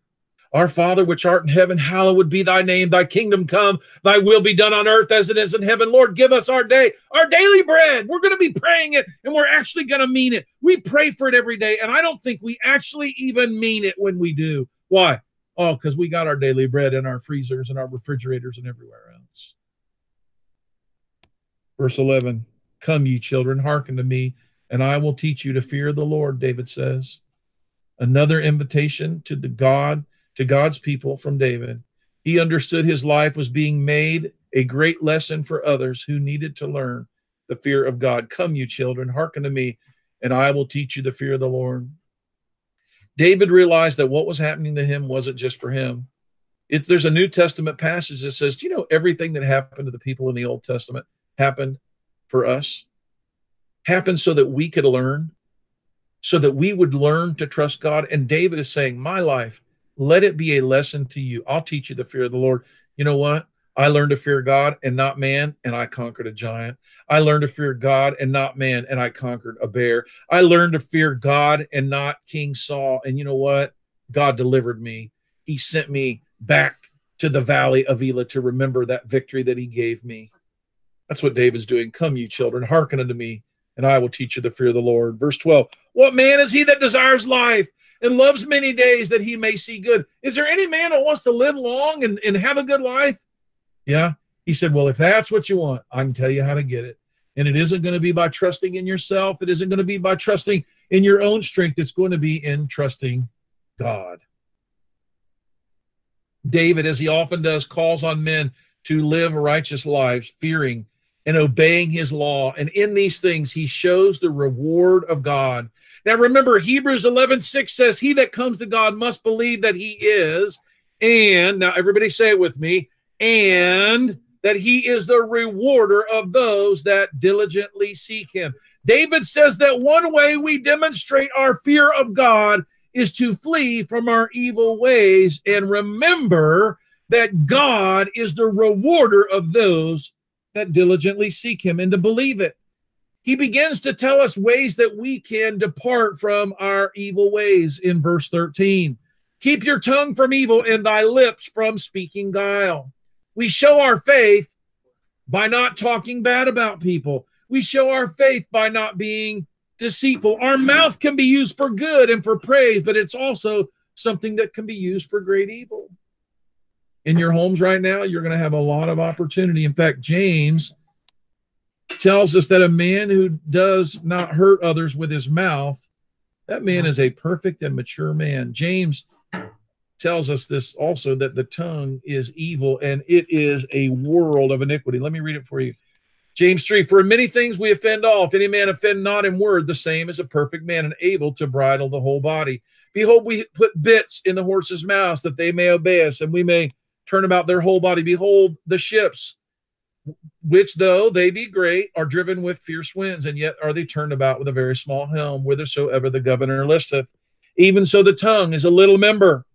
Our Father, which art in heaven, hallowed be thy name. Thy kingdom come, thy will be done on earth as it is in heaven. Lord, give us our day, our daily bread. We're going to be praying it and we're actually going to mean it. We pray for it every day. And I don't think we actually even mean it when we do. Why? Oh, because we got our daily bread in our freezers and our refrigerators and everywhere else. Verse 11 Come, ye children, hearken to me, and I will teach you to fear the Lord, David says. Another invitation to the God to God's people from David. He understood his life was being made a great lesson for others who needed to learn the fear of God. Come, you children, hearken to me, and I will teach you the fear of the Lord. David realized that what was happening to him wasn't just for him. If there's a New Testament passage that says, Do you know everything that happened to the people in the Old Testament happened for us? Happened so that we could learn, so that we would learn to trust God. And David is saying, My life, let it be a lesson to you. I'll teach you the fear of the Lord. You know what? I learned to fear God and not man, and I conquered a giant. I learned to fear God and not man, and I conquered a bear. I learned to fear God and not King Saul. And you know what? God delivered me. He sent me back to the valley of Elah to remember that victory that he gave me. That's what David's doing. Come, you children, hearken unto me, and I will teach you the fear of the Lord. Verse 12 What man is he that desires life and loves many days that he may see good? Is there any man that wants to live long and, and have a good life? Yeah. He said, Well, if that's what you want, I can tell you how to get it. And it isn't going to be by trusting in yourself. It isn't going to be by trusting in your own strength. It's going to be in trusting God. David, as he often does, calls on men to live righteous lives, fearing and obeying his law. And in these things, he shows the reward of God. Now, remember, Hebrews 11 6 says, He that comes to God must believe that he is. And now, everybody say it with me and that he is the rewarder of those that diligently seek him. David says that one way we demonstrate our fear of God is to flee from our evil ways and remember that God is the rewarder of those that diligently seek him and to believe it. He begins to tell us ways that we can depart from our evil ways in verse 13. Keep your tongue from evil and thy lips from speaking guile. We show our faith by not talking bad about people. We show our faith by not being deceitful. Our mouth can be used for good and for praise, but it's also something that can be used for great evil. In your homes right now, you're going to have a lot of opportunity. In fact, James tells us that a man who does not hurt others with his mouth, that man is a perfect and mature man. James tells us this also that the tongue is evil and it is a world of iniquity. Let me read it for you. James 3 For many things we offend all. If any man offend not in word, the same is a perfect man and able to bridle the whole body. Behold, we put bits in the horses' mouths that they may obey us and we may turn about their whole body. Behold, the ships, which though they be great, are driven with fierce winds, and yet are they turned about with a very small helm, whithersoever the governor listeth. Even so, the tongue is a little member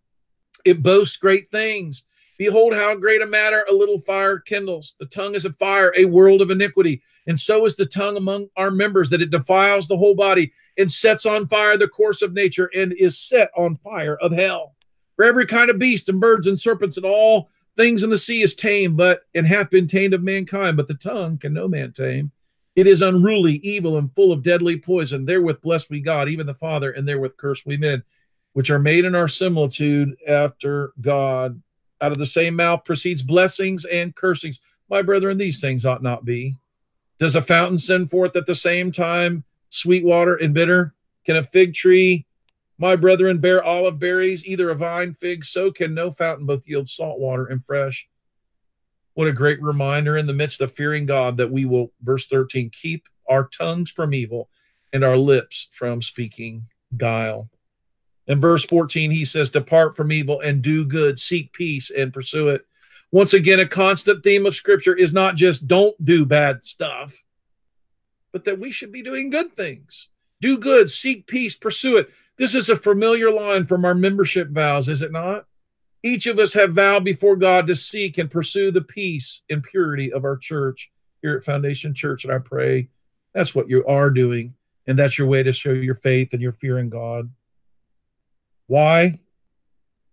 it boasts great things. Behold, how great a matter a little fire kindles. The tongue is a fire, a world of iniquity. And so is the tongue among our members, that it defiles the whole body and sets on fire the course of nature and is set on fire of hell. For every kind of beast and birds and serpents and all things in the sea is tame, but and hath been tamed of mankind. But the tongue can no man tame. It is unruly, evil, and full of deadly poison. Therewith bless we God, even the Father, and therewith curse we men which are made in our similitude after God. Out of the same mouth proceeds blessings and cursings. My brethren, these things ought not be. Does a fountain send forth at the same time sweet water and bitter? Can a fig tree, my brethren, bear olive berries, either a vine, fig? So can no fountain both yield salt water and fresh. What a great reminder in the midst of fearing God that we will, verse 13, keep our tongues from evil and our lips from speaking guile. In verse 14, he says, Depart from evil and do good, seek peace and pursue it. Once again, a constant theme of scripture is not just don't do bad stuff, but that we should be doing good things. Do good, seek peace, pursue it. This is a familiar line from our membership vows, is it not? Each of us have vowed before God to seek and pursue the peace and purity of our church here at Foundation Church. And I pray that's what you are doing. And that's your way to show your faith and your fear in God. Why?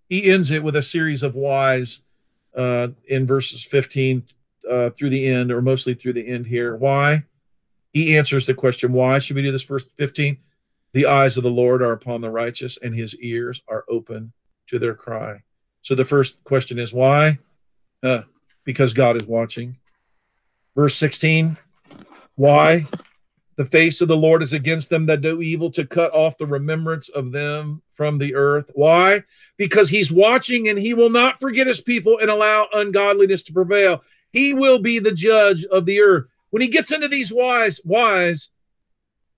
He ends it with a series of whys uh, in verses 15 uh, through the end, or mostly through the end here. Why? He answers the question, why should we do this? Verse 15 The eyes of the Lord are upon the righteous, and his ears are open to their cry. So the first question is, why? Uh, because God is watching. Verse 16 Why? The face of the Lord is against them that do evil to cut off the remembrance of them from the earth. Why? Because he's watching and he will not forget his people and allow ungodliness to prevail. He will be the judge of the earth. When he gets into these whys, whys,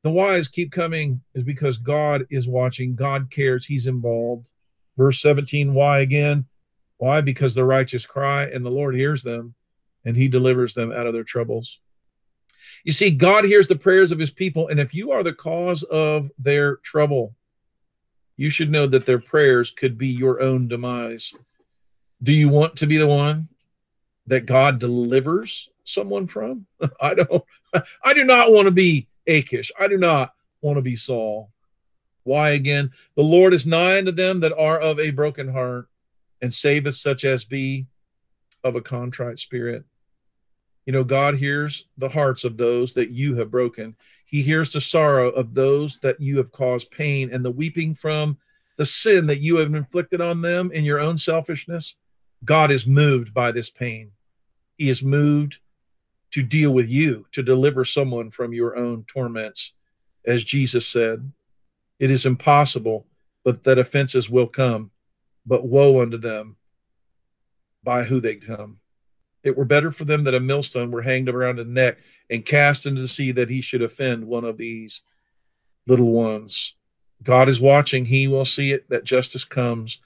The whys keep coming is because God is watching, God cares, He's involved. Verse 17, why again? Why? Because the righteous cry and the Lord hears them and He delivers them out of their troubles. You see, God hears the prayers of His people, and if you are the cause of their trouble, you should know that their prayers could be your own demise. Do you want to be the one that God delivers someone from? [LAUGHS] I don't [LAUGHS] I do not want to be Achish. I do not want to be Saul. Why again? The Lord is nigh unto them that are of a broken heart, and saveth such as be of a contrite spirit. You know, God hears the hearts of those that you have broken. He hears the sorrow of those that you have caused pain and the weeping from the sin that you have inflicted on them in your own selfishness. God is moved by this pain. He is moved to deal with you, to deliver someone from your own torments. As Jesus said, it is impossible, but that offenses will come, but woe unto them by who they come. It were better for them that a millstone were hanged around his neck and cast into the sea that he should offend one of these little ones. God is watching. He will see it that justice comes.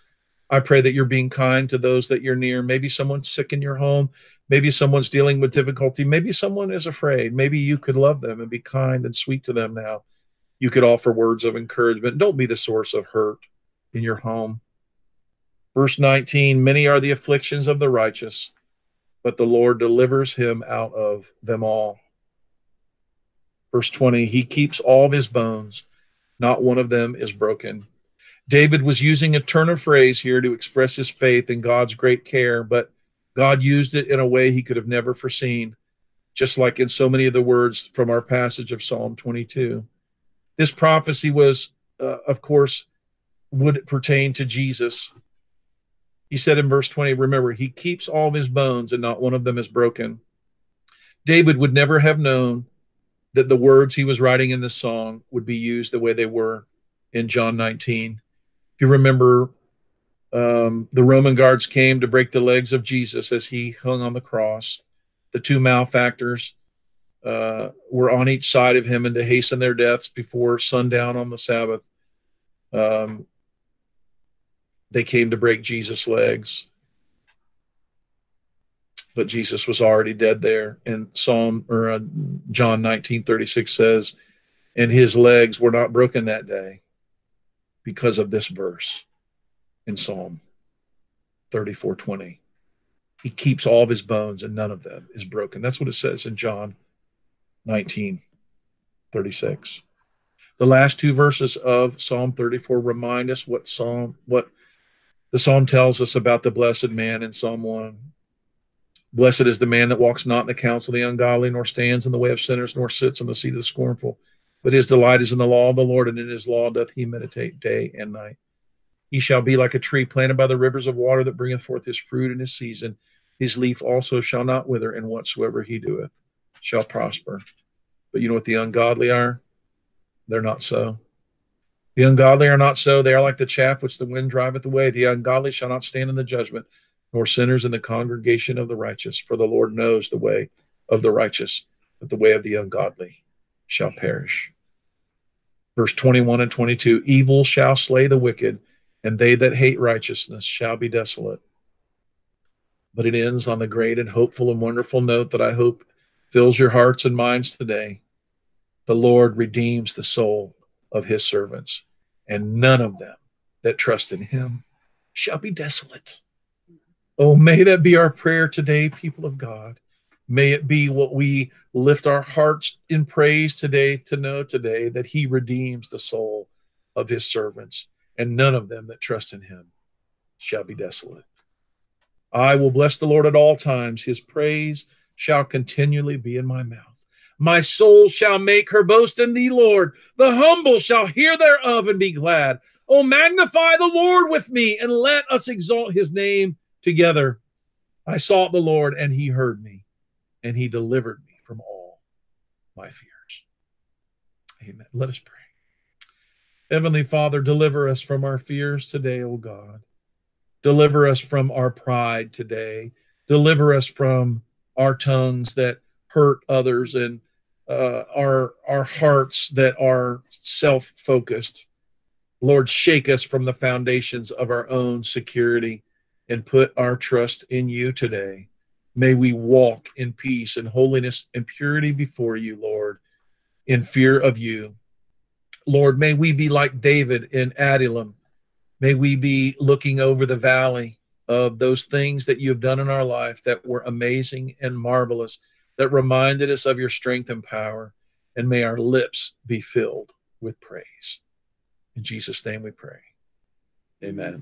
I pray that you're being kind to those that you're near. Maybe someone's sick in your home. Maybe someone's dealing with difficulty. Maybe someone is afraid. Maybe you could love them and be kind and sweet to them now. You could offer words of encouragement. Don't be the source of hurt in your home. Verse 19 Many are the afflictions of the righteous, but the Lord delivers him out of them all. Verse 20 He keeps all his bones, not one of them is broken. David was using a turn of phrase here to express his faith in God's great care, but God used it in a way he could have never foreseen, just like in so many of the words from our passage of Psalm 22. This prophecy was, uh, of course, would pertain to Jesus. He said in verse 20, remember, he keeps all of his bones and not one of them is broken. David would never have known that the words he was writing in this song would be used the way they were in John 19 if you remember, um, the Roman guards came to break the legs of Jesus as he hung on the cross. The two malefactors uh, were on each side of him and to hasten their deaths before sundown on the Sabbath. Um, they came to break Jesus' legs. But Jesus was already dead there. And Psalm or uh, John 19 36 says, and his legs were not broken that day because of this verse in Psalm 34 20. He keeps all of his bones and none of them is broken. That's what it says in John 19 36. The last two verses of Psalm 34 remind us what Psalm, what the Psalm tells us about the blessed man in Psalm 1. Blessed is the man that walks not in the counsel of the ungodly, nor stands in the way of sinners, nor sits in the seat of the scornful but his delight is in the law of the Lord, and in his law doth he meditate day and night. He shall be like a tree planted by the rivers of water that bringeth forth his fruit in his season. His leaf also shall not wither, and whatsoever he doeth shall prosper. But you know what the ungodly are? They're not so. The ungodly are not so. They are like the chaff which the wind driveth away. The ungodly shall not stand in the judgment, nor sinners in the congregation of the righteous. For the Lord knows the way of the righteous, but the way of the ungodly shall perish verse 21 and 22 evil shall slay the wicked and they that hate righteousness shall be desolate. But it ends on the great and hopeful and wonderful note that i hope fills your hearts and minds today. The lord redeems the soul of his servants and none of them that trust in him shall be desolate. Oh may that be our prayer today people of god May it be what we lift our hearts in praise today to know today that he redeems the soul of his servants, and none of them that trust in him shall be desolate. I will bless the Lord at all times. His praise shall continually be in my mouth. My soul shall make her boast in thee, Lord. The humble shall hear thereof and be glad. Oh, magnify the Lord with me and let us exalt his name together. I sought the Lord and he heard me and he delivered me from all my fears. Amen. Let us pray. Heavenly Father, deliver us from our fears today, O God. Deliver us from our pride today. Deliver us from our tongues that hurt others and uh, our our hearts that are self-focused. Lord, shake us from the foundations of our own security and put our trust in you today. May we walk in peace and holiness and purity before you, Lord, in fear of you. Lord, may we be like David in Adullam. May we be looking over the valley of those things that you have done in our life that were amazing and marvelous, that reminded us of your strength and power. And may our lips be filled with praise. In Jesus' name we pray. Amen.